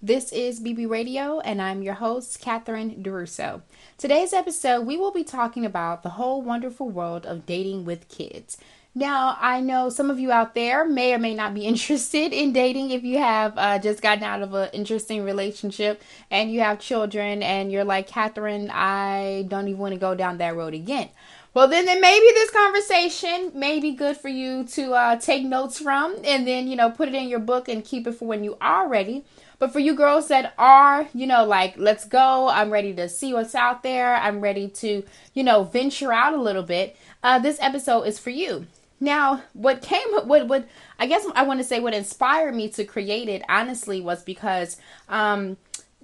This is BB Radio, and I'm your host, Catherine DeRusso. Today's episode, we will be talking about the whole wonderful world of dating with kids. Now, I know some of you out there may or may not be interested in dating if you have uh, just gotten out of an interesting relationship and you have children, and you're like, Catherine, I don't even want to go down that road again. Well, then, then maybe this conversation may be good for you to uh, take notes from and then, you know, put it in your book and keep it for when you are ready. But for you girls that are, you know, like, let's go, I'm ready to see what's out there, I'm ready to, you know, venture out a little bit, uh, this episode is for you. Now, what came, what, what, I guess I want to say what inspired me to create it, honestly, was because, um,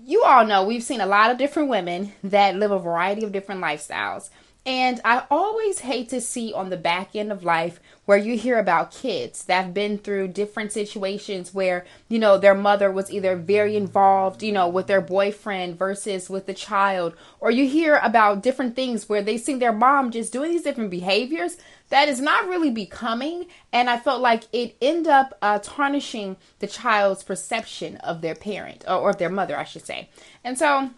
you all know we've seen a lot of different women that live a variety of different lifestyles. And I always hate to see on the back end of life where you hear about kids that have been through different situations where, you know, their mother was either very involved, you know, with their boyfriend versus with the child, or you hear about different things where they see their mom just doing these different behaviors that is not really becoming. And I felt like it ended up uh, tarnishing the child's perception of their parent or, or their mother, I should say. And so,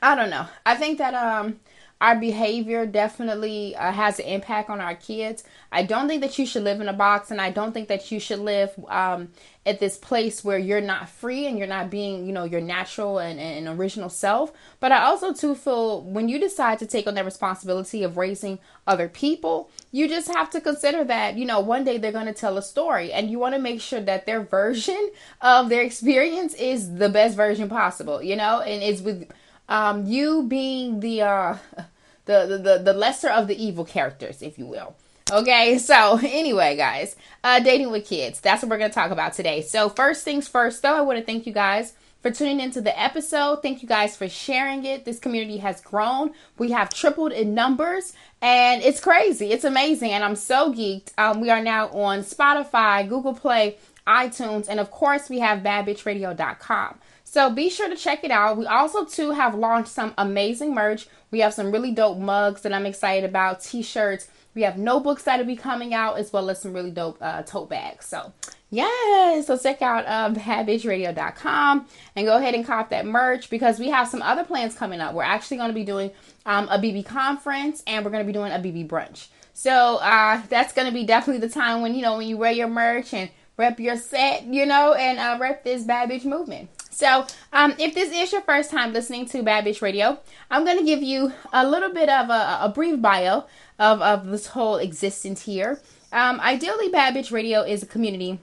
I don't know. I think that, um, our behavior definitely uh, has an impact on our kids. I don't think that you should live in a box, and I don't think that you should live um, at this place where you're not free and you're not being, you know, your natural and, and original self. But I also too feel when you decide to take on that responsibility of raising other people, you just have to consider that, you know, one day they're going to tell a story, and you want to make sure that their version of their experience is the best version possible, you know, and it's with um, you being the uh, the, the, the lesser of the evil characters, if you will. Okay, so anyway, guys, uh, dating with kids. That's what we're going to talk about today. So, first things first, though, I want to thank you guys for tuning into the episode. Thank you guys for sharing it. This community has grown. We have tripled in numbers, and it's crazy. It's amazing, and I'm so geeked. Um, we are now on Spotify, Google Play, iTunes, and of course, we have badbitchradio.com. So be sure to check it out. We also too have launched some amazing merch. We have some really dope mugs that I'm excited about, t-shirts. We have notebooks that'll be coming out as well as some really dope uh, tote bags. So yeah, so check out uh, badbitchradio.com and go ahead and cop that merch because we have some other plans coming up. We're actually going to be doing um, a BB conference and we're going to be doing a BB brunch. So uh, that's going to be definitely the time when you know when you wear your merch and rep your set, you know, and uh, rep this bad bitch movement. So, um, if this is your first time listening to Bad Bitch Radio, I'm going to give you a little bit of a, a brief bio of, of this whole existence here. Um, ideally, Bad Bitch Radio is a community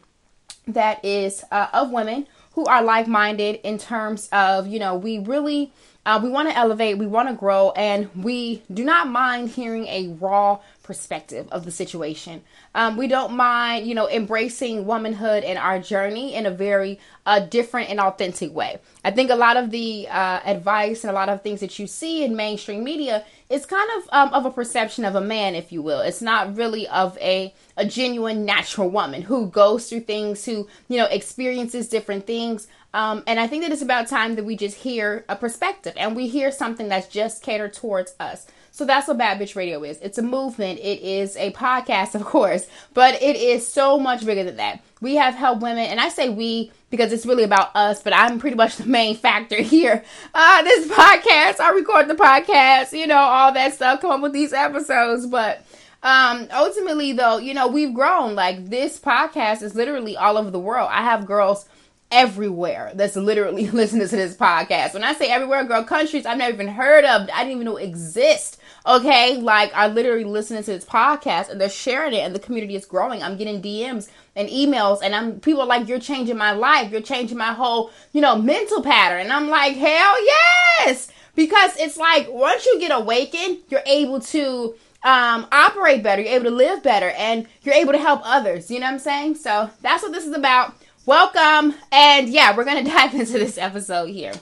that is uh, of women who are like minded in terms of, you know, we really. Uh, we want to elevate, we want to grow, and we do not mind hearing a raw perspective of the situation. Um, we don't mind, you know, embracing womanhood and our journey in a very uh, different and authentic way. I think a lot of the uh, advice and a lot of things that you see in mainstream media is kind of um, of a perception of a man, if you will. It's not really of a a genuine natural woman who goes through things, who you know experiences different things. Um, and I think that it's about time that we just hear a perspective and we hear something that's just catered towards us. So that's what Bad Bitch Radio is. It's a movement. It is a podcast, of course, but it is so much bigger than that. We have helped women, and I say we because it's really about us, but I'm pretty much the main factor here. Uh, this podcast, I record the podcast, you know, all that stuff, come up with these episodes, but um ultimately though you know we've grown like this podcast is literally all over the world i have girls everywhere that's literally listening to this podcast when i say everywhere girl countries i've never even heard of i didn't even know exist Okay, like I literally listening to this podcast and they're sharing it and the community is growing. I'm getting DMs and emails and I'm people like, You're changing my life, you're changing my whole, you know, mental pattern. And I'm like, Hell yes! Because it's like once you get awakened, you're able to um, operate better, you're able to live better, and you're able to help others. You know what I'm saying? So that's what this is about. Welcome, and yeah, we're gonna dive into this episode here.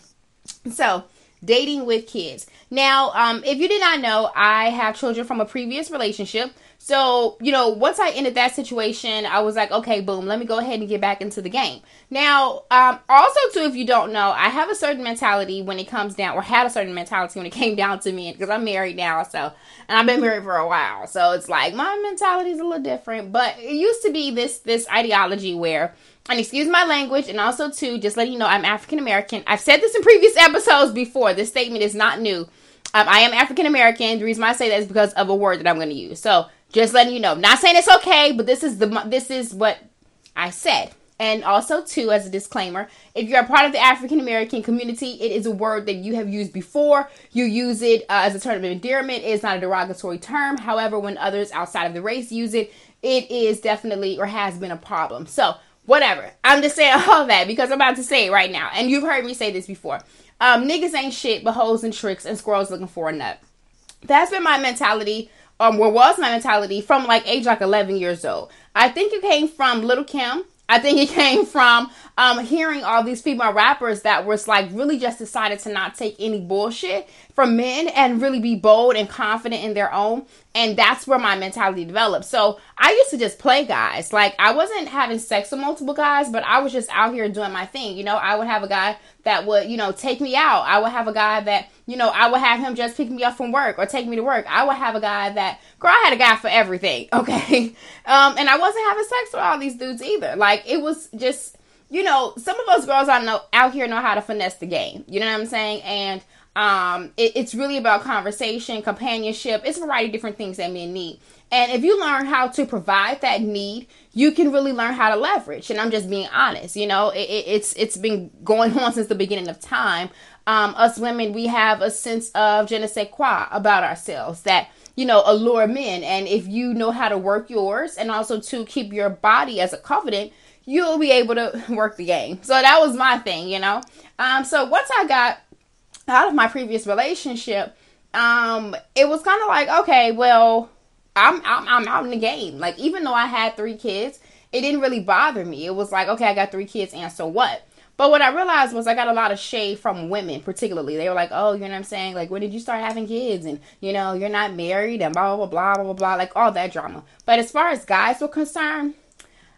So, dating with kids. Now, um, if you did not know, I have children from a previous relationship. So, you know, once I ended that situation, I was like, okay, boom, let me go ahead and get back into the game. Now, um, also too, if you don't know, I have a certain mentality when it comes down, or had a certain mentality when it came down to me, because I'm married now, so, and I've been married for a while, so it's like my mentality is a little different. But it used to be this this ideology where and excuse my language, and also too, just letting you know I'm African American. I've said this in previous episodes before. This statement is not new. Um, I am African American. The reason I say that is because of a word that I'm going to use. So just letting you know, not saying it's okay, but this is the this is what I said. And also, too, as a disclaimer, if you're a part of the African American community, it is a word that you have used before. You use it uh, as a term of endearment. It is not a derogatory term. However, when others outside of the race use it, it is definitely or has been a problem. So, whatever. I'm just saying all that because I'm about to say it right now. And you've heard me say this before. Um, niggas ain't shit but hoes and tricks and squirrels looking for a nut. That's been my mentality um, where was my mentality from like age like 11 years old. I think it came from Lil' Kim. I think it came from um, hearing all these female rappers that was like really just decided to not take any bullshit from men and really be bold and confident in their own. And that's where my mentality developed. So I used to just play guys. Like I wasn't having sex with multiple guys, but I was just out here doing my thing. You know, I would have a guy that would, you know, take me out. I would have a guy that, you know, I would have him just pick me up from work or take me to work. I would have a guy that, girl, I had a guy for everything, okay? Um, and I wasn't having sex with all these dudes either. Like, it was just, you know, some of us girls I know out here know how to finesse the game. You know what I'm saying? And um, it, it's really about conversation, companionship. It's a variety of different things that men need. And if you learn how to provide that need, you can really learn how to leverage. And I'm just being honest. You know, it, it, it's it's been going on since the beginning of time. Um, us women, we have a sense of je ne sais quoi about ourselves that you know allure men. And if you know how to work yours, and also to keep your body as a confident, you'll be able to work the game. So that was my thing, you know. Um, so once I got out of my previous relationship, um, it was kind of like, okay, well, I'm, I'm I'm out in the game. Like even though I had three kids, it didn't really bother me. It was like, okay, I got three kids, and so what? But what I realized was I got a lot of shade from women, particularly. They were like, "Oh, you know what I'm saying? Like, when did you start having kids? And you know, you're not married, and blah blah blah blah blah blah, like all that drama." But as far as guys were concerned,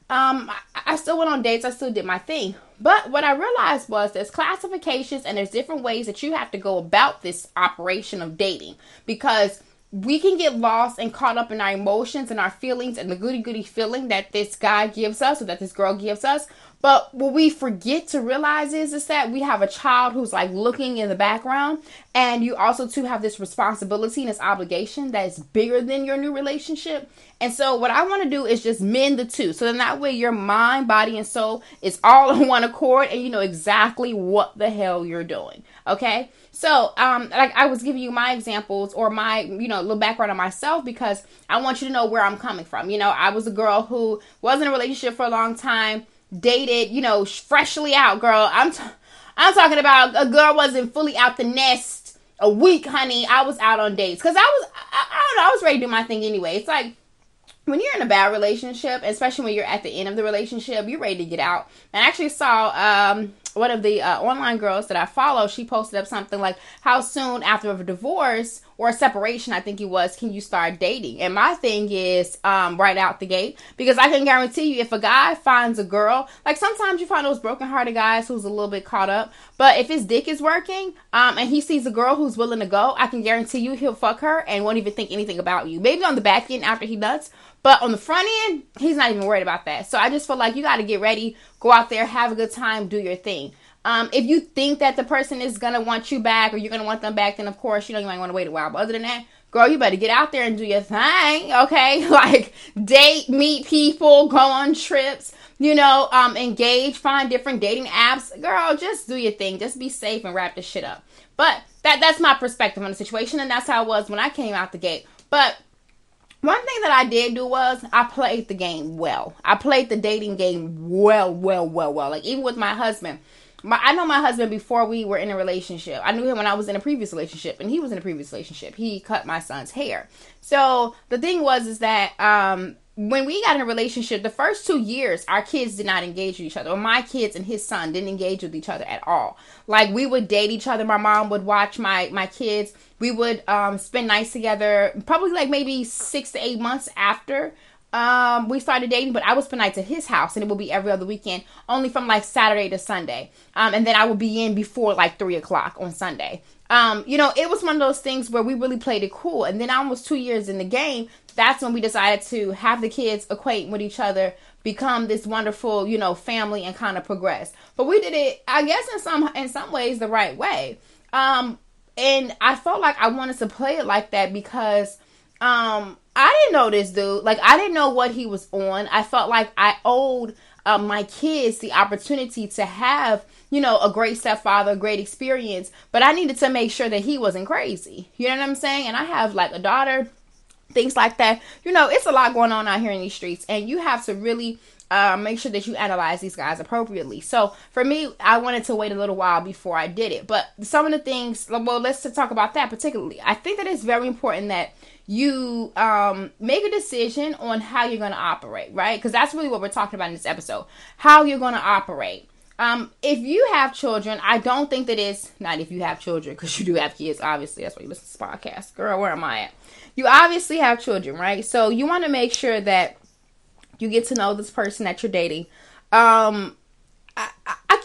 um, I, I still went on dates. I still did my thing. But what I realized was there's classifications and there's different ways that you have to go about this operation of dating because we can get lost and caught up in our emotions and our feelings and the goody goody feeling that this guy gives us or that this girl gives us. But what we forget to realize is, is that we have a child who's like looking in the background, and you also too have this responsibility and this obligation that is bigger than your new relationship. And so, what I want to do is just mend the two, so then that way your mind, body, and soul is all on one accord, and you know exactly what the hell you're doing. Okay. So, um, like I was giving you my examples or my, you know, little background on myself because I want you to know where I'm coming from. You know, I was a girl who was in a relationship for a long time, dated, you know, freshly out, girl. I'm, t- I'm talking about a girl wasn't fully out the nest a week, honey. I was out on dates because I was, I, I don't know, I was ready to do my thing anyway. It's like when you're in a bad relationship, especially when you're at the end of the relationship, you're ready to get out. And I actually saw um, one of the uh, online girls that I follow, she posted up something like, How soon after a divorce or a separation, I think it was, can you start dating? And my thing is um, right out the gate because I can guarantee you if a guy finds a girl, like sometimes you find those broken-hearted guys who's a little bit caught up, but if his dick is working um, and he sees a girl who's willing to go, I can guarantee you he'll fuck her and won't even think anything about you. Maybe on the back end after he does, but on the front end, he's not even worried about that. So I just feel like you got to get ready, go out there, have a good time, do your thing. Um, if you think that the person is gonna want you back or you're gonna want them back, then of course you know you might want to wait a while. But other than that, girl, you better get out there and do your thing, okay? Like date, meet people, go on trips, you know, um, engage, find different dating apps. Girl, just do your thing. Just be safe and wrap this shit up. But that that's my perspective on the situation, and that's how it was when I came out the gate. But one thing that I did do was I played the game well. I played the dating game well, well, well, well. Like even with my husband my I know my husband before we were in a relationship. I knew him when I was in a previous relationship, and he was in a previous relationship. He cut my son's hair. So the thing was is that um, when we got in a relationship, the first two years, our kids did not engage with each other. My kids and his son didn't engage with each other at all. Like we would date each other. My mom would watch my my kids. We would um, spend nights together. Probably like maybe six to eight months after um, we started dating, but I would spend nights at his house, and it would be every other weekend, only from like Saturday to Sunday. Um, and then I would be in before like three o'clock on Sunday. Um, you know, it was one of those things where we really played it cool. And then almost two years in the game, that's when we decided to have the kids equate with each other, become this wonderful, you know, family, and kind of progress. But we did it, I guess, in some in some ways, the right way. Um, and I felt like I wanted to play it like that because um I didn't know this dude. Like I didn't know what he was on. I felt like I owed uh, my kids the opportunity to have, you know, a great stepfather, a great experience, but I needed to make sure that he wasn't crazy. You know what I'm saying? And I have like a daughter, things like that. You know, it's a lot going on out here in these streets, and you have to really uh, make sure that you analyze these guys appropriately. So for me, I wanted to wait a little while before I did it. But some of the things, well, let's talk about that particularly. I think that it's very important that you um, make a decision on how you're going to operate, right? Because that's really what we're talking about in this episode how you're going to operate. Um, if you have children, I don't think that it's not if you have children, because you do have kids, obviously. That's why you listen to this podcast. Girl, where am I at? You obviously have children, right? So you want to make sure that you get to know this person that you're dating. Um,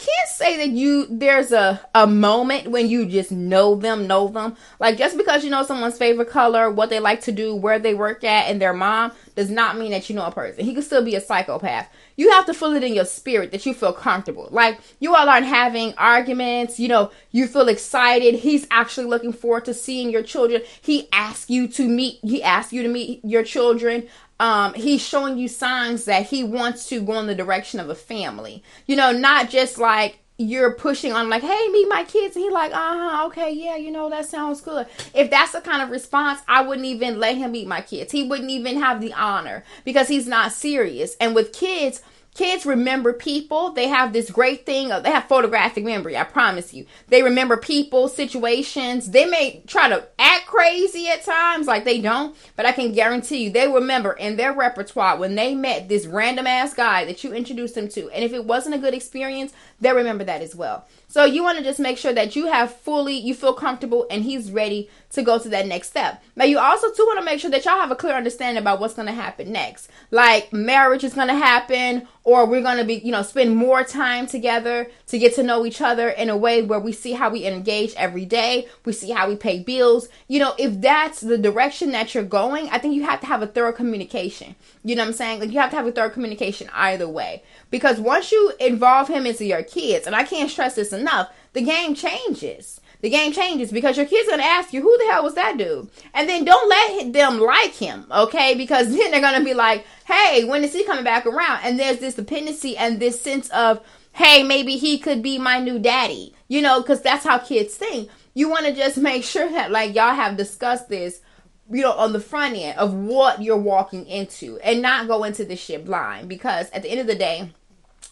can't say that you there's a a moment when you just know them, know them. Like just because you know someone's favorite color, what they like to do, where they work at, and their mom does not mean that you know a person. He could still be a psychopath. You have to feel it in your spirit that you feel comfortable. Like you all aren't having arguments, you know, you feel excited. He's actually looking forward to seeing your children. He asks you to meet he asks you to meet your children um, he's showing you signs that he wants to go in the direction of a family. You know, not just like you're pushing on like, hey, meet my kids, and he like, uh-huh, okay, yeah, you know, that sounds good. If that's the kind of response, I wouldn't even let him meet my kids. He wouldn't even have the honor because he's not serious. And with kids, Kids remember people. They have this great thing. They have photographic memory. I promise you. They remember people, situations. They may try to act crazy at times, like they don't, but I can guarantee you they remember in their repertoire when they met this random ass guy that you introduced them to. And if it wasn't a good experience, they remember that as well. So you want to just make sure that you have fully, you feel comfortable and he's ready to go to that next step. Now you also too want to make sure that y'all have a clear understanding about what's going to happen next. Like marriage is going to happen or we're going to be, you know, spend more time together to get to know each other in a way where we see how we engage every day. We see how we pay bills. You know, if that's the direction that you're going, I think you have to have a thorough communication. You know what I'm saying? Like you have to have a thorough communication either way. Because once you involve him into your kids, and I can't stress this enough, the game changes. The game changes because your kid's are gonna ask you, who the hell was that dude? And then don't let them like him, okay? Because then they're gonna be like, hey, when is he coming back around? And there's this dependency and this sense of, hey, maybe he could be my new daddy, you know, because that's how kids think. You wanna just make sure that, like, y'all have discussed this you know, on the front end of what you're walking into and not go into this shit blind because at the end of the day,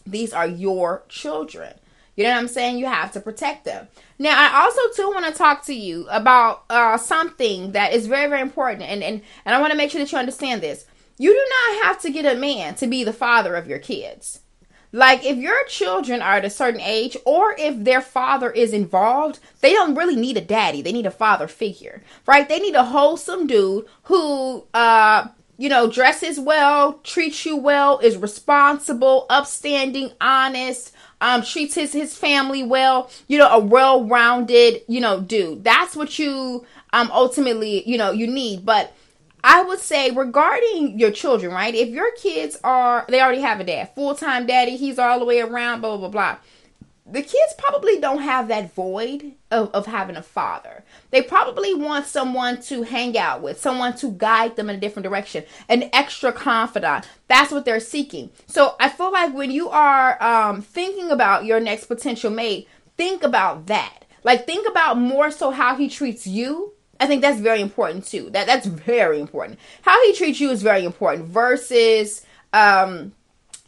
these are your children. You know what I'm saying? You have to protect them. Now, I also too want to talk to you about uh, something that is very, very important, and and and I want to make sure that you understand this. You do not have to get a man to be the father of your kids. Like, if your children are at a certain age, or if their father is involved, they don't really need a daddy. They need a father figure, right? They need a wholesome dude who, uh, you know, dresses well, treats you well, is responsible, upstanding, honest, um, treats his, his family well, you know, a well-rounded, you know, dude. That's what you, um, ultimately, you know, you need. But, I would say regarding your children, right? If your kids are, they already have a dad, full time daddy, he's all the way around, blah, blah, blah. The kids probably don't have that void of, of having a father. They probably want someone to hang out with, someone to guide them in a different direction, an extra confidant. That's what they're seeking. So I feel like when you are um, thinking about your next potential mate, think about that. Like, think about more so how he treats you I think that's very important too. That that's very important. How he treats you is very important versus um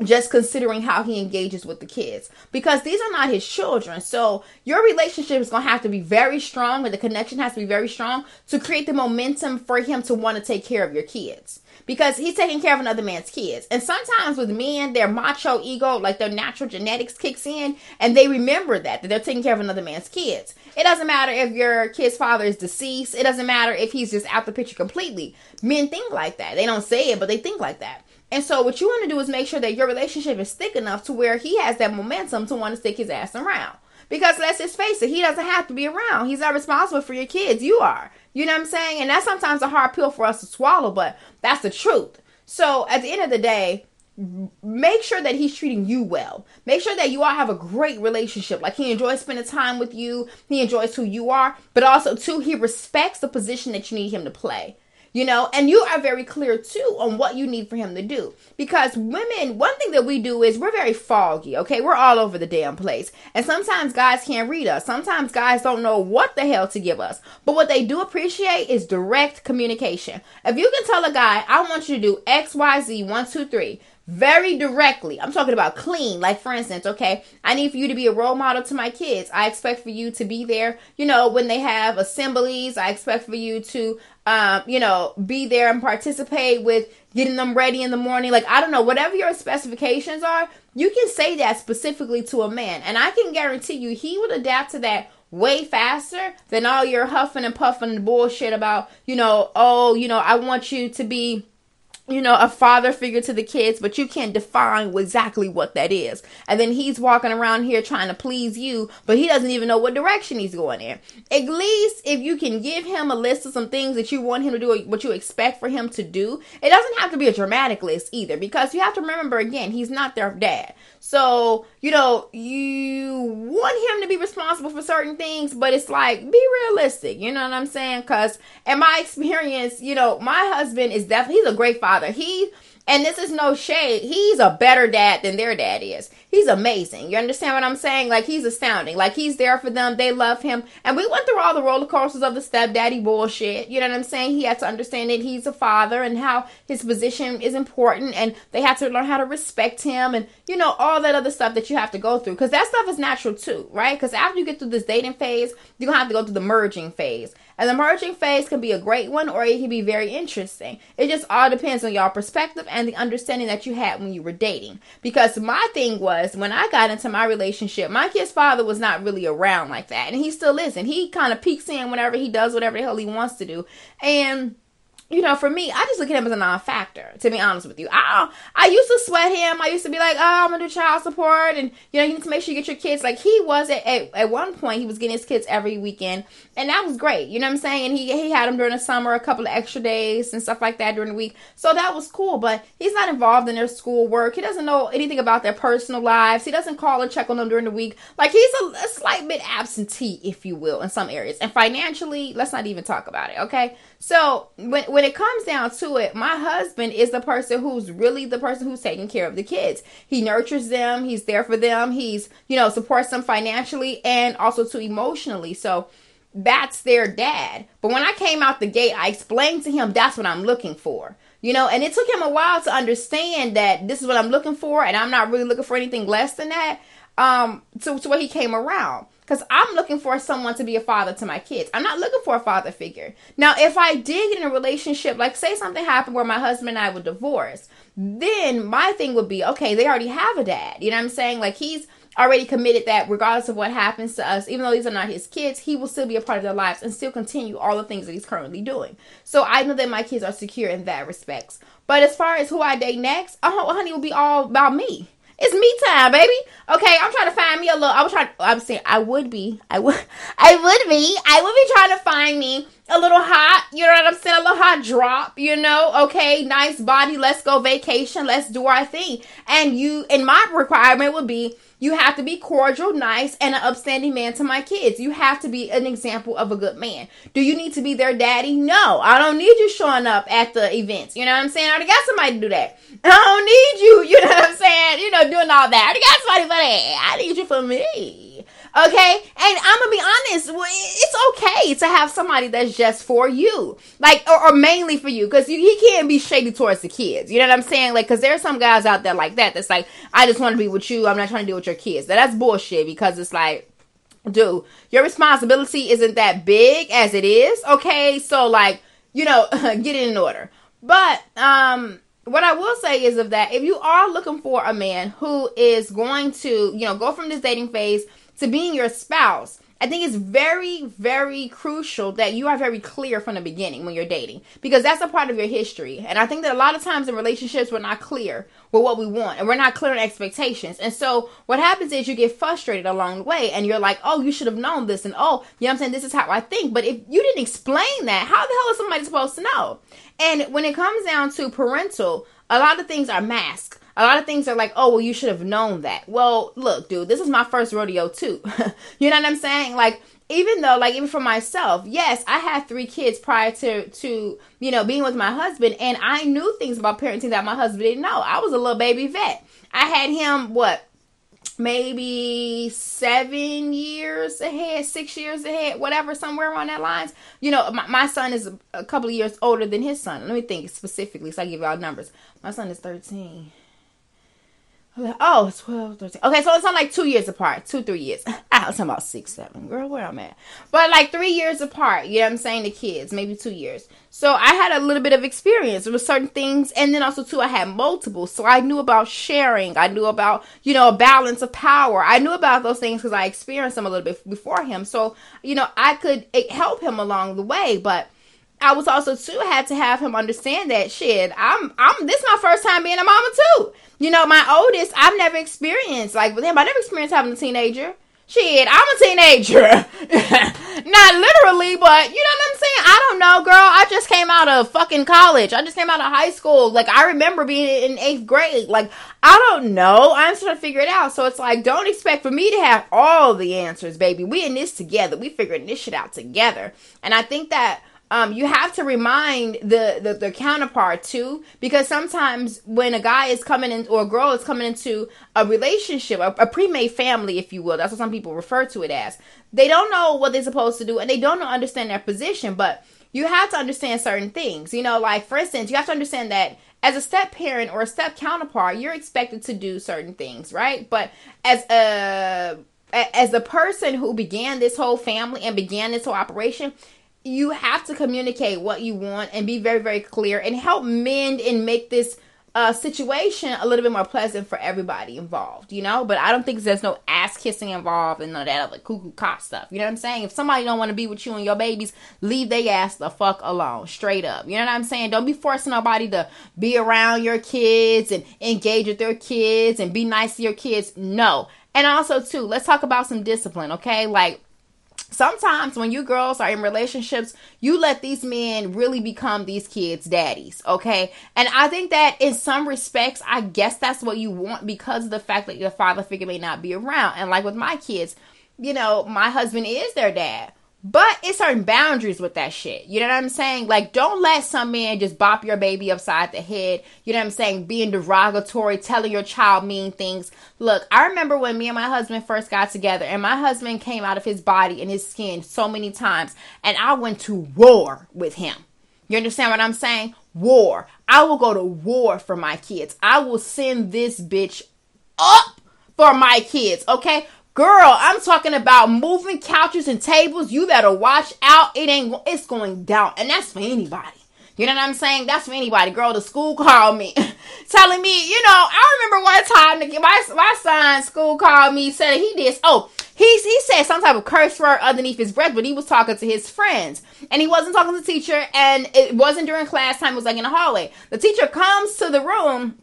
just considering how he engages with the kids because these are not his children. So your relationship is going to have to be very strong and the connection has to be very strong to create the momentum for him to want to take care of your kids because he's taking care of another man's kids. And sometimes with men, their macho ego, like their natural genetics kicks in and they remember that, that they're taking care of another man's kids. It doesn't matter if your kid's father is deceased. It doesn't matter if he's just out the picture completely. Men think like that. They don't say it, but they think like that. And so what you want to do is make sure that your relationship is thick enough to where he has that momentum to want to stick his ass around. Because let's just face it, he doesn't have to be around. He's not responsible for your kids. You are. You know what I'm saying? And that's sometimes a hard pill for us to swallow, but that's the truth. So at the end of the day, make sure that he's treating you well. Make sure that you all have a great relationship. Like he enjoys spending time with you, he enjoys who you are, but also too he respects the position that you need him to play you know, and you are very clear too on what you need for him to do. Because women, one thing that we do is we're very foggy, okay? We're all over the damn place. And sometimes guys can't read us. Sometimes guys don't know what the hell to give us. But what they do appreciate is direct communication. If you can tell a guy, I want you to do X, Y, Z, one, two, three, very directly. I'm talking about clean. Like, for instance, okay, I need for you to be a role model to my kids. I expect for you to be there, you know, when they have assemblies. I expect for you to, um, you know, be there and participate with getting them ready in the morning. Like, I don't know, whatever your specifications are, you can say that specifically to a man. And I can guarantee you he would adapt to that way faster than all your huffing and puffing bullshit about, you know, oh, you know, I want you to be you know, a father figure to the kids, but you can't define exactly what that is. And then he's walking around here trying to please you, but he doesn't even know what direction he's going in. At least if you can give him a list of some things that you want him to do, what you expect for him to do, it doesn't have to be a dramatic list either, because you have to remember again, he's not their dad. So, you know, you want him to be responsible for certain things, but it's like, be realistic. You know what I'm saying? Because in my experience, you know, my husband is definitely, he's a great father. He, and this is no shade. He's a better dad than their dad is. He's amazing. You understand what I'm saying? Like he's astounding. Like he's there for them. They love him. And we went through all the roller coasters of the stepdaddy bullshit. You know what I'm saying? He had to understand that he's a father and how his position is important and they had to learn how to respect him and you know all that other stuff that you have to go through because that stuff is natural too, right? Because after you get through this dating phase, you're gonna have to go through the merging phase. And the merging phase can be a great one or it can be very interesting. It just all depends on y'all perspective and the understanding that you had when you were dating. Because my thing was when I got into my relationship, my kid's father was not really around like that. And he still isn't. He kind of peeks in whenever he does whatever the hell he wants to do. And you know, for me, I just look at him as a non-factor. To be honest with you, I I used to sweat him. I used to be like, oh, I'm gonna do child support, and you know, you need to make sure you get your kids. Like he was at, at, at one point, he was getting his kids every weekend, and that was great. You know what I'm saying? And he he had them during the summer, a couple of extra days and stuff like that during the week. So that was cool. But he's not involved in their school work. He doesn't know anything about their personal lives. He doesn't call or check on them during the week. Like he's a, a slight bit absentee, if you will, in some areas. And financially, let's not even talk about it. Okay. So when when it comes down to it, my husband is the person who's really the person who's taking care of the kids. He nurtures them, he's there for them, he's, you know, supports them financially and also to emotionally. So that's their dad. But when I came out the gate, I explained to him that's what I'm looking for. You know, and it took him a while to understand that this is what I'm looking for and I'm not really looking for anything less than that. Um to, to what he came around. Because I'm looking for someone to be a father to my kids. I'm not looking for a father figure. Now, if I did get in a relationship, like say something happened where my husband and I would divorce, then my thing would be okay, they already have a dad. You know what I'm saying? Like he's already committed that regardless of what happens to us, even though these are not his kids, he will still be a part of their lives and still continue all the things that he's currently doing. So I know that my kids are secure in that respects. But as far as who I date next, oh honey, will be all about me. It's me time, baby. Okay, I'm trying to find me a little. I was trying. I'm saying I would be. I would. I would be. I would be trying to find me a little hot. You know what I'm saying? A little hot drop. You know? Okay, nice body. Let's go vacation. Let's do our thing. And you, and my requirement would be you have to be cordial, nice, and an upstanding man to my kids. You have to be an example of a good man. Do you need to be their daddy? No, I don't need you showing up at the events. You know what I'm saying? I already got somebody to do that. I don't need you, you know what I'm saying? You know, doing all that. I already got somebody for that. I need you for me. Okay, and I'm gonna be honest. It's okay to have somebody that's just for you, like, or, or mainly for you, because he can't be shady towards the kids. You know what I'm saying? Like, because there are some guys out there like that. That's like, I just want to be with you. I'm not trying to deal with your kids. Now, that's bullshit because it's like, dude, your responsibility isn't that big as it is. Okay, so like, you know, get it in order. But um what I will say is of that if you are looking for a man who is going to, you know, go from this dating phase to being your spouse, I think it's very, very crucial that you are very clear from the beginning when you're dating because that's a part of your history. And I think that a lot of times in relationships, we're not clear with what we want and we're not clear on expectations. And so what happens is you get frustrated along the way and you're like, oh, you should have known this. And oh, you know what I'm saying? This is how I think. But if you didn't explain that, how the hell is somebody supposed to know? And when it comes down to parental, a lot of things are masked a lot of things are like, oh, well, you should have known that. Well, look, dude, this is my first rodeo too. you know what I'm saying? Like, even though, like, even for myself, yes, I had three kids prior to, to, you know, being with my husband, and I knew things about parenting that my husband didn't know. I was a little baby vet. I had him, what, maybe seven years ahead, six years ahead, whatever, somewhere around that lines. You know, my, my son is a, a couple of years older than his son. Let me think specifically, so I give y'all numbers. My son is 13. Oh, 12, 13. Okay, so it's not like two years apart, two, three years. I was talking about six, seven. Girl, where I'm at. But like three years apart, you know what I'm saying? The kids, maybe two years. So I had a little bit of experience with certain things. And then also, too, I had multiple. So I knew about sharing. I knew about, you know, a balance of power. I knew about those things because I experienced them a little bit before him. So, you know, I could help him along the way. But I was also too had to have him understand that shit. I'm I'm this is my first time being a mama too. You know, my oldest I've never experienced like with him. I never experienced having a teenager. Shit, I'm a teenager. Not literally, but you know what I'm saying? I don't know, girl. I just came out of fucking college. I just came out of high school. Like, I remember being in eighth grade. Like, I don't know. I'm trying to figure it out. So it's like, don't expect for me to have all the answers, baby. We in this together. We figuring this shit out together. And I think that um, you have to remind the, the, the counterpart too, because sometimes when a guy is coming in or a girl is coming into a relationship, a, a pre-made family, if you will, that's what some people refer to it as. They don't know what they're supposed to do, and they don't understand their position. But you have to understand certain things. You know, like for instance, you have to understand that as a step parent or a step counterpart, you're expected to do certain things, right? But as a as the person who began this whole family and began this whole operation, you have to communicate what you want and be very, very clear and help mend and make this uh, situation a little bit more pleasant for everybody involved, you know. But I don't think there's no ass kissing involved and none of that other cuckoo cock stuff. You know what I'm saying? If somebody don't want to be with you and your babies, leave they ass the fuck alone, straight up. You know what I'm saying? Don't be forcing nobody to be around your kids and engage with their kids and be nice to your kids. No. And also too, let's talk about some discipline, okay? Like sometimes when you girls are in relationships, you let these men really become these kids' daddies, okay? And I think that in some respects, I guess that's what you want because of the fact that your father figure may not be around. And like with my kids, you know, my husband is their dad. But it's certain boundaries with that shit. You know what I'm saying? Like, don't let some man just bop your baby upside the head. You know what I'm saying? Being derogatory, telling your child mean things. Look, I remember when me and my husband first got together, and my husband came out of his body and his skin so many times, and I went to war with him. You understand what I'm saying? War. I will go to war for my kids. I will send this bitch up for my kids, okay? Girl, I'm talking about moving couches and tables. You better watch out. It ain't, it's going down. And that's for anybody. You know what I'm saying? That's for anybody. Girl, the school called me, telling me, you know, I remember one time my my son's school called me, said he did. Oh, he he said some type of curse word underneath his breath, but he was talking to his friends, and he wasn't talking to the teacher, and it wasn't during class time. It was like in the hallway. The teacher comes to the room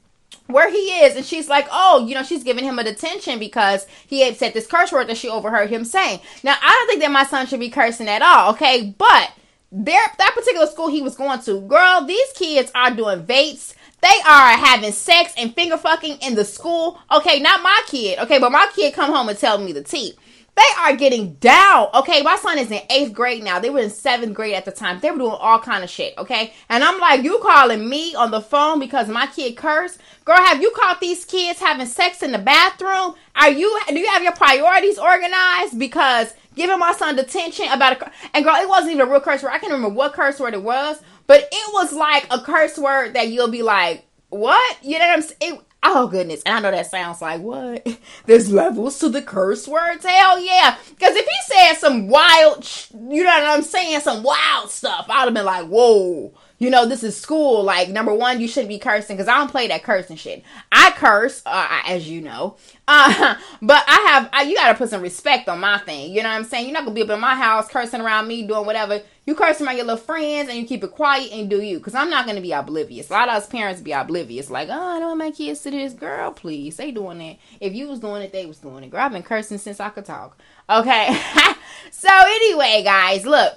where he is and she's like oh you know she's giving him a detention because he had said this curse word that she overheard him saying. Now i don't think that my son should be cursing at all okay? But there that particular school he was going to girl these kids are doing vapes they are having sex and finger fucking in the school. Okay not my kid okay? But my kid come home and tell me the tea They are getting down. Okay, my son is in eighth grade now. They were in seventh grade at the time. They were doing all kind of shit. Okay, and I'm like, you calling me on the phone because my kid cursed? Girl, have you caught these kids having sex in the bathroom? Are you? Do you have your priorities organized? Because giving my son detention about a and girl, it wasn't even a real curse word. I can't remember what curse word it was, but it was like a curse word that you'll be like, what? You know what I'm saying? Oh goodness. And I know that sounds like what? There's levels to the curse words. Hell yeah. Because if he said some wild, you know what I'm saying? Some wild stuff, I'd have been like, whoa you know, this is school. Like, number one, you shouldn't be cursing because I don't play that cursing shit. I curse, uh, as you know, uh, but I have, I, you got to put some respect on my thing. You know what I'm saying? You're not gonna be up in my house cursing around me, doing whatever. You cursing around your little friends and you keep it quiet and do you because I'm not gonna be oblivious. A lot of us parents be oblivious, like, oh, I don't want my kids to this. Girl, please, they doing that. If you was doing it, they was doing it. Girl, I've been cursing since I could talk. Okay, so anyway, guys, look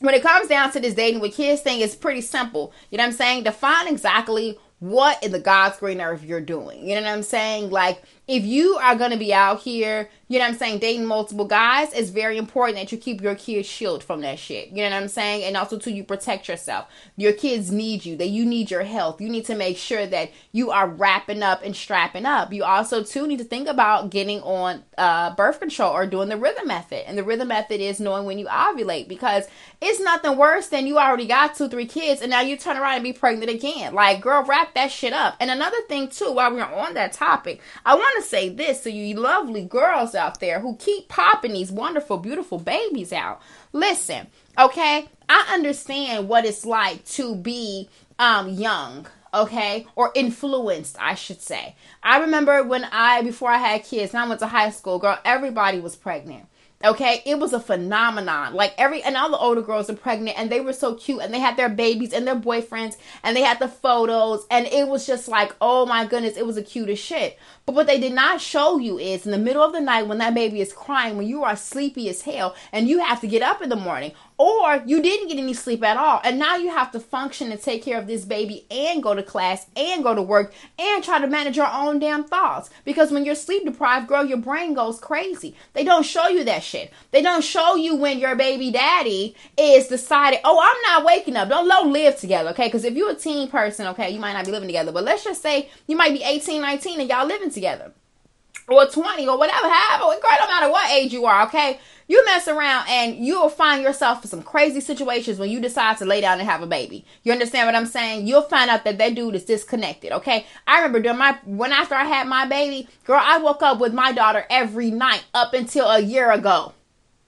when it comes down to this dating with kids thing, it's pretty simple. You know what I'm saying? Define exactly what in the God's green earth you're doing. You know what I'm saying? Like, if you are going to be out here, you know what I'm saying, dating multiple guys, it's very important that you keep your kids shield from that shit. You know what I'm saying? And also, too, you protect yourself. Your kids need you, that you need your health. You need to make sure that you are wrapping up and strapping up. You also, too, need to think about getting on uh, birth control or doing the rhythm method. And the rhythm method is knowing when you ovulate because it's nothing worse than you already got two, three kids and now you turn around and be pregnant again. Like, girl, wrap that shit up. And another thing, too, while we're on that topic, I want to say this to you lovely girls out there who keep popping these wonderful, beautiful babies out. Listen, okay? I understand what it's like to be um young okay or influenced i should say i remember when i before i had kids and i went to high school girl everybody was pregnant Okay, it was a phenomenon. Like every and all the older girls are pregnant and they were so cute and they had their babies and their boyfriends and they had the photos and it was just like, oh my goodness, it was the cutest shit. But what they did not show you is in the middle of the night when that baby is crying, when you are sleepy as hell and you have to get up in the morning, or you didn't get any sleep at all, and now you have to function and take care of this baby and go to class and go to work and try to manage your own damn thoughts. Because when you're sleep deprived, girl, your brain goes crazy. They don't show you that shit. They don't show you when your baby daddy is decided, oh, I'm not waking up. Don't, don't live together, okay? Because if you're a teen person, okay, you might not be living together, but let's just say you might be 18, 19, and y'all living together or 20 or whatever, however, girl, no matter what age you are, okay? You mess around and you'll find yourself in some crazy situations when you decide to lay down and have a baby. You understand what I'm saying? You'll find out that that dude is disconnected, okay? I remember during my, when after I had my baby, girl, I woke up with my daughter every night up until a year ago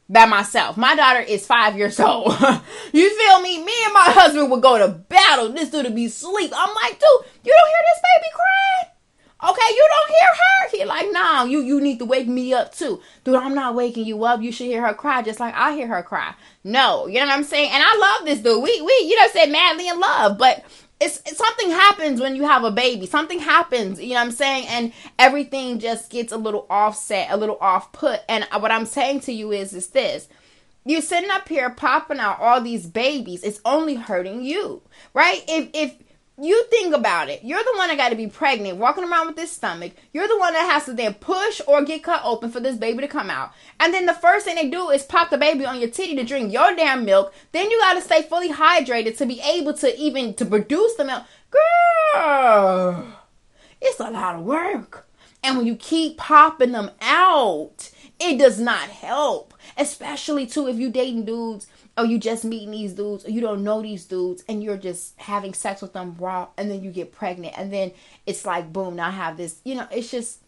by myself. My daughter is five years old. you feel me? Me and my husband would go to battle. This dude would be asleep. I'm like, dude, you don't hear this baby crying? Okay, you don't hear her. He like, nah, you you need to wake me up too. Dude, I'm not waking you up. You should hear her cry just like I hear her cry. No, you know what I'm saying? And I love this dude. We we you know said madly in love, but it's, it's, something happens when you have a baby. Something happens, you know what I'm saying? And everything just gets a little offset, a little off put. And what I'm saying to you is is this. You're sitting up here popping out all these babies. It's only hurting you, right? If if you think about it. You're the one that got to be pregnant, walking around with this stomach. You're the one that has to then push or get cut open for this baby to come out. And then the first thing they do is pop the baby on your titty to drink your damn milk. Then you got to stay fully hydrated to be able to even to produce the milk. Girl, it's a lot of work. And when you keep popping them out, it does not help. Especially too if you dating dudes or you just meeting these dudes or you don't know these dudes and you're just having sex with them raw and then you get pregnant and then it's like boom now I have this you know it's just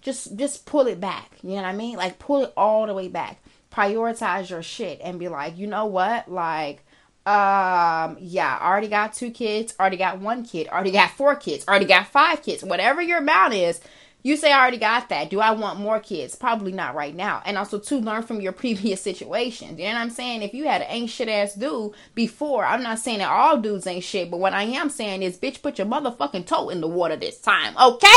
just just pull it back you know what I mean? Like pull it all the way back. Prioritize your shit and be like you know what? Like um yeah I already got two kids already got one kid already got four kids already got five kids whatever your amount is you say I already got that. Do I want more kids? Probably not right now. And also to learn from your previous situations. You know what I'm saying? If you had an ain't shit ass dude before, I'm not saying that all dudes ain't shit, but what I am saying is, bitch, put your motherfucking toe in the water this time, okay?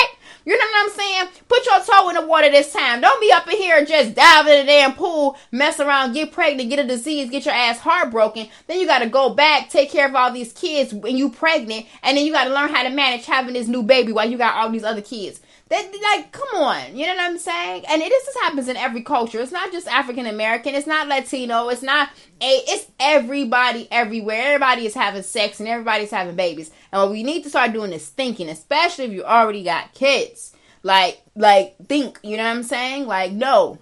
You know what I'm saying? Put your toe in the water this time. Don't be up in here just dive in the damn pool, mess around, get pregnant, get a disease, get your ass heartbroken. Then you gotta go back, take care of all these kids when you pregnant, and then you gotta learn how to manage having this new baby while you got all these other kids. That like, come on, you know what I'm saying? And it is this happens in every culture. It's not just African American. It's not Latino. It's not a. It's everybody everywhere. Everybody is having sex and everybody's having babies. And what we need to start doing is thinking, especially if you already got kids. Like, like think. You know what I'm saying? Like, no,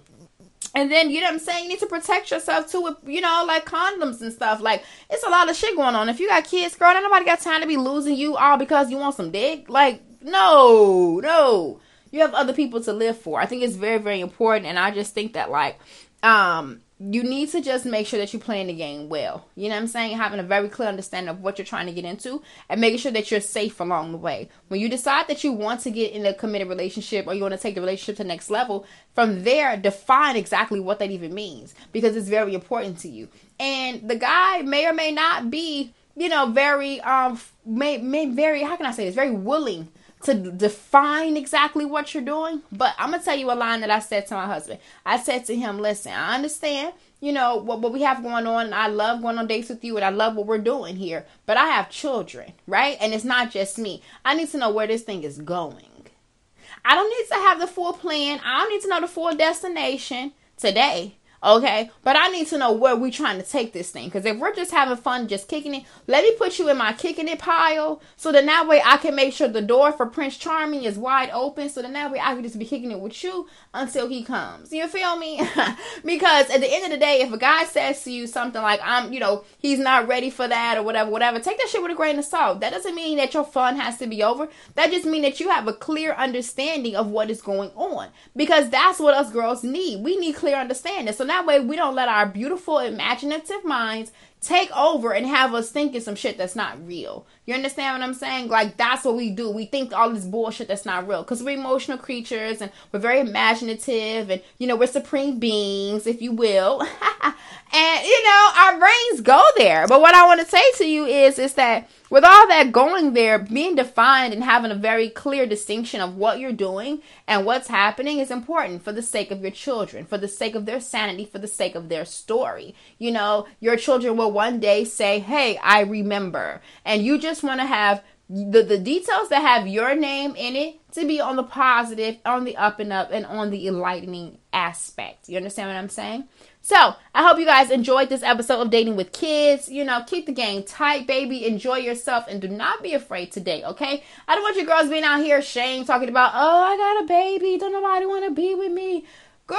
and then, you know what I'm saying? You need to protect yourself too with, you know, like condoms and stuff. Like, it's a lot of shit going on. If you got kids, girl, nobody got time to be losing you all because you want some dick. Like, no, no. You have other people to live for. I think it's very, very important. And I just think that, like, um, you need to just make sure that you're playing the game well. You know what I'm saying? Having a very clear understanding of what you're trying to get into and making sure that you're safe along the way. When you decide that you want to get in a committed relationship or you want to take the relationship to the next level, from there, define exactly what that even means because it's very important to you. And the guy may or may not be, you know, very, um, may, may very, how can I say this, very willing to define exactly what you're doing. But I'm gonna tell you a line that I said to my husband. I said to him, "Listen, I understand." You know what, what we have going on. I love going on dates with you, and I love what we're doing here. But I have children, right? And it's not just me. I need to know where this thing is going. I don't need to have the full plan. I don't need to know the full destination today. Okay, but I need to know where we're trying to take this thing. Because if we're just having fun, just kicking it, let me put you in my kicking it pile. So then that way I can make sure the door for Prince Charming is wide open. So then that way I can just be kicking it with you until he comes. You feel me? because at the end of the day, if a guy says to you something like, I'm, you know, he's not ready for that or whatever, whatever, take that shit with a grain of salt. That doesn't mean that your fun has to be over. That just means that you have a clear understanding of what is going on. Because that's what us girls need. We need clear understanding. So now that way we don't let our beautiful imaginative minds take over and have us thinking some shit that's not real. You understand what I'm saying? Like that's what we do. We think all this bullshit that's not real because we're emotional creatures and we're very imaginative and you know we're supreme beings, if you will. and you know our brains go there. But what I want to say to you is is that with all that going there, being defined and having a very clear distinction of what you're doing and what's happening is important for the sake of your children, for the sake of their sanity, for the sake of their story. You know, your children will one day say, Hey, I remember. And you just want to have the, the details that have your name in it to be on the positive, on the up and up, and on the enlightening aspect. You understand what I'm saying? So, I hope you guys enjoyed this episode of Dating with Kids. You know, keep the game tight, baby. Enjoy yourself and do not be afraid to date, okay? I don't want you girls being out here shame talking about, oh, I got a baby. Don't nobody want to be with me. Girl!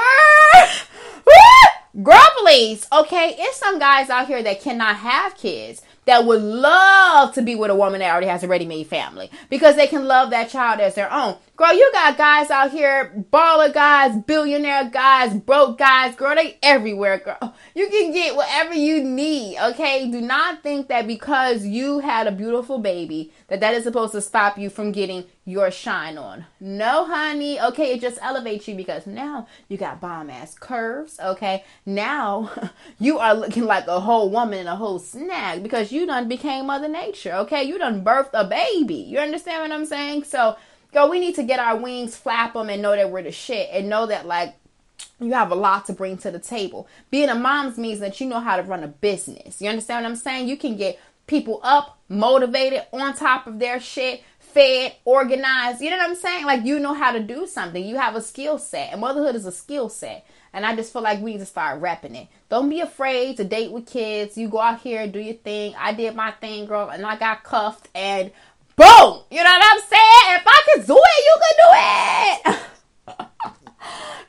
Girl, please. Okay, it's some guys out here that cannot have kids that would love to be with a woman that already has a ready made family because they can love that child as their own. Girl, you got guys out here, baller guys, billionaire guys, broke guys, girl, they everywhere, girl. You can get whatever you need, okay? Do not think that because you had a beautiful baby that that is supposed to stop you from getting your shine on. No, honey, okay? It just elevates you because now you got bomb ass curves, okay? Now you are looking like a whole woman and a whole snag because you done became Mother Nature, okay? You done birthed a baby. You understand what I'm saying? So, Yo, we need to get our wings, flap them, and know that we're the shit, and know that like you have a lot to bring to the table. Being a mom's means that you know how to run a business. You understand what I'm saying? You can get people up, motivated, on top of their shit, fed, organized. You know what I'm saying? Like you know how to do something. You have a skill set, and motherhood is a skill set. And I just feel like we need to start repping it. Don't be afraid to date with kids. You go out here, do your thing. I did my thing, girl, and I got cuffed and Boom! You know what I'm saying? If I could do it, you could do it.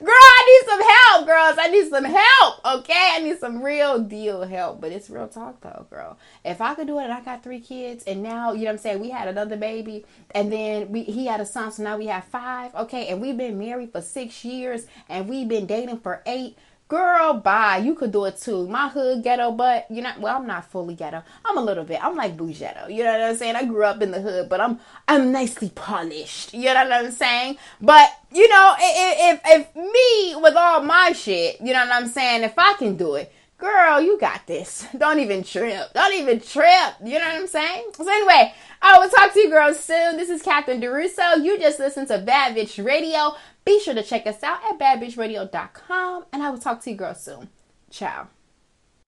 Girl, I need some help, girls. I need some help, okay? I need some real deal help. But it's real talk, though, girl. If I could do it and I got three kids, and now, you know what I'm saying? We had another baby, and then we he had a son, so now we have five, okay? And we've been married for six years, and we've been dating for eight. Girl, bye. You could do it too. My hood ghetto, but you know, well, I'm not fully ghetto. I'm a little bit. I'm like bougetto. You know what I'm saying? I grew up in the hood, but I'm I'm nicely polished. You know what I'm saying? But you know, if if, if me with all my shit, you know what I'm saying? If I can do it, girl, you got this. Don't even trip. Don't even trip. You know what I'm saying? So anyway, I will talk to you girls soon. This is Catherine DeRusso. You just listened to Bad Bitch Radio. Be sure to check us out at badbitchradio.com and I will talk to you girls soon. Ciao.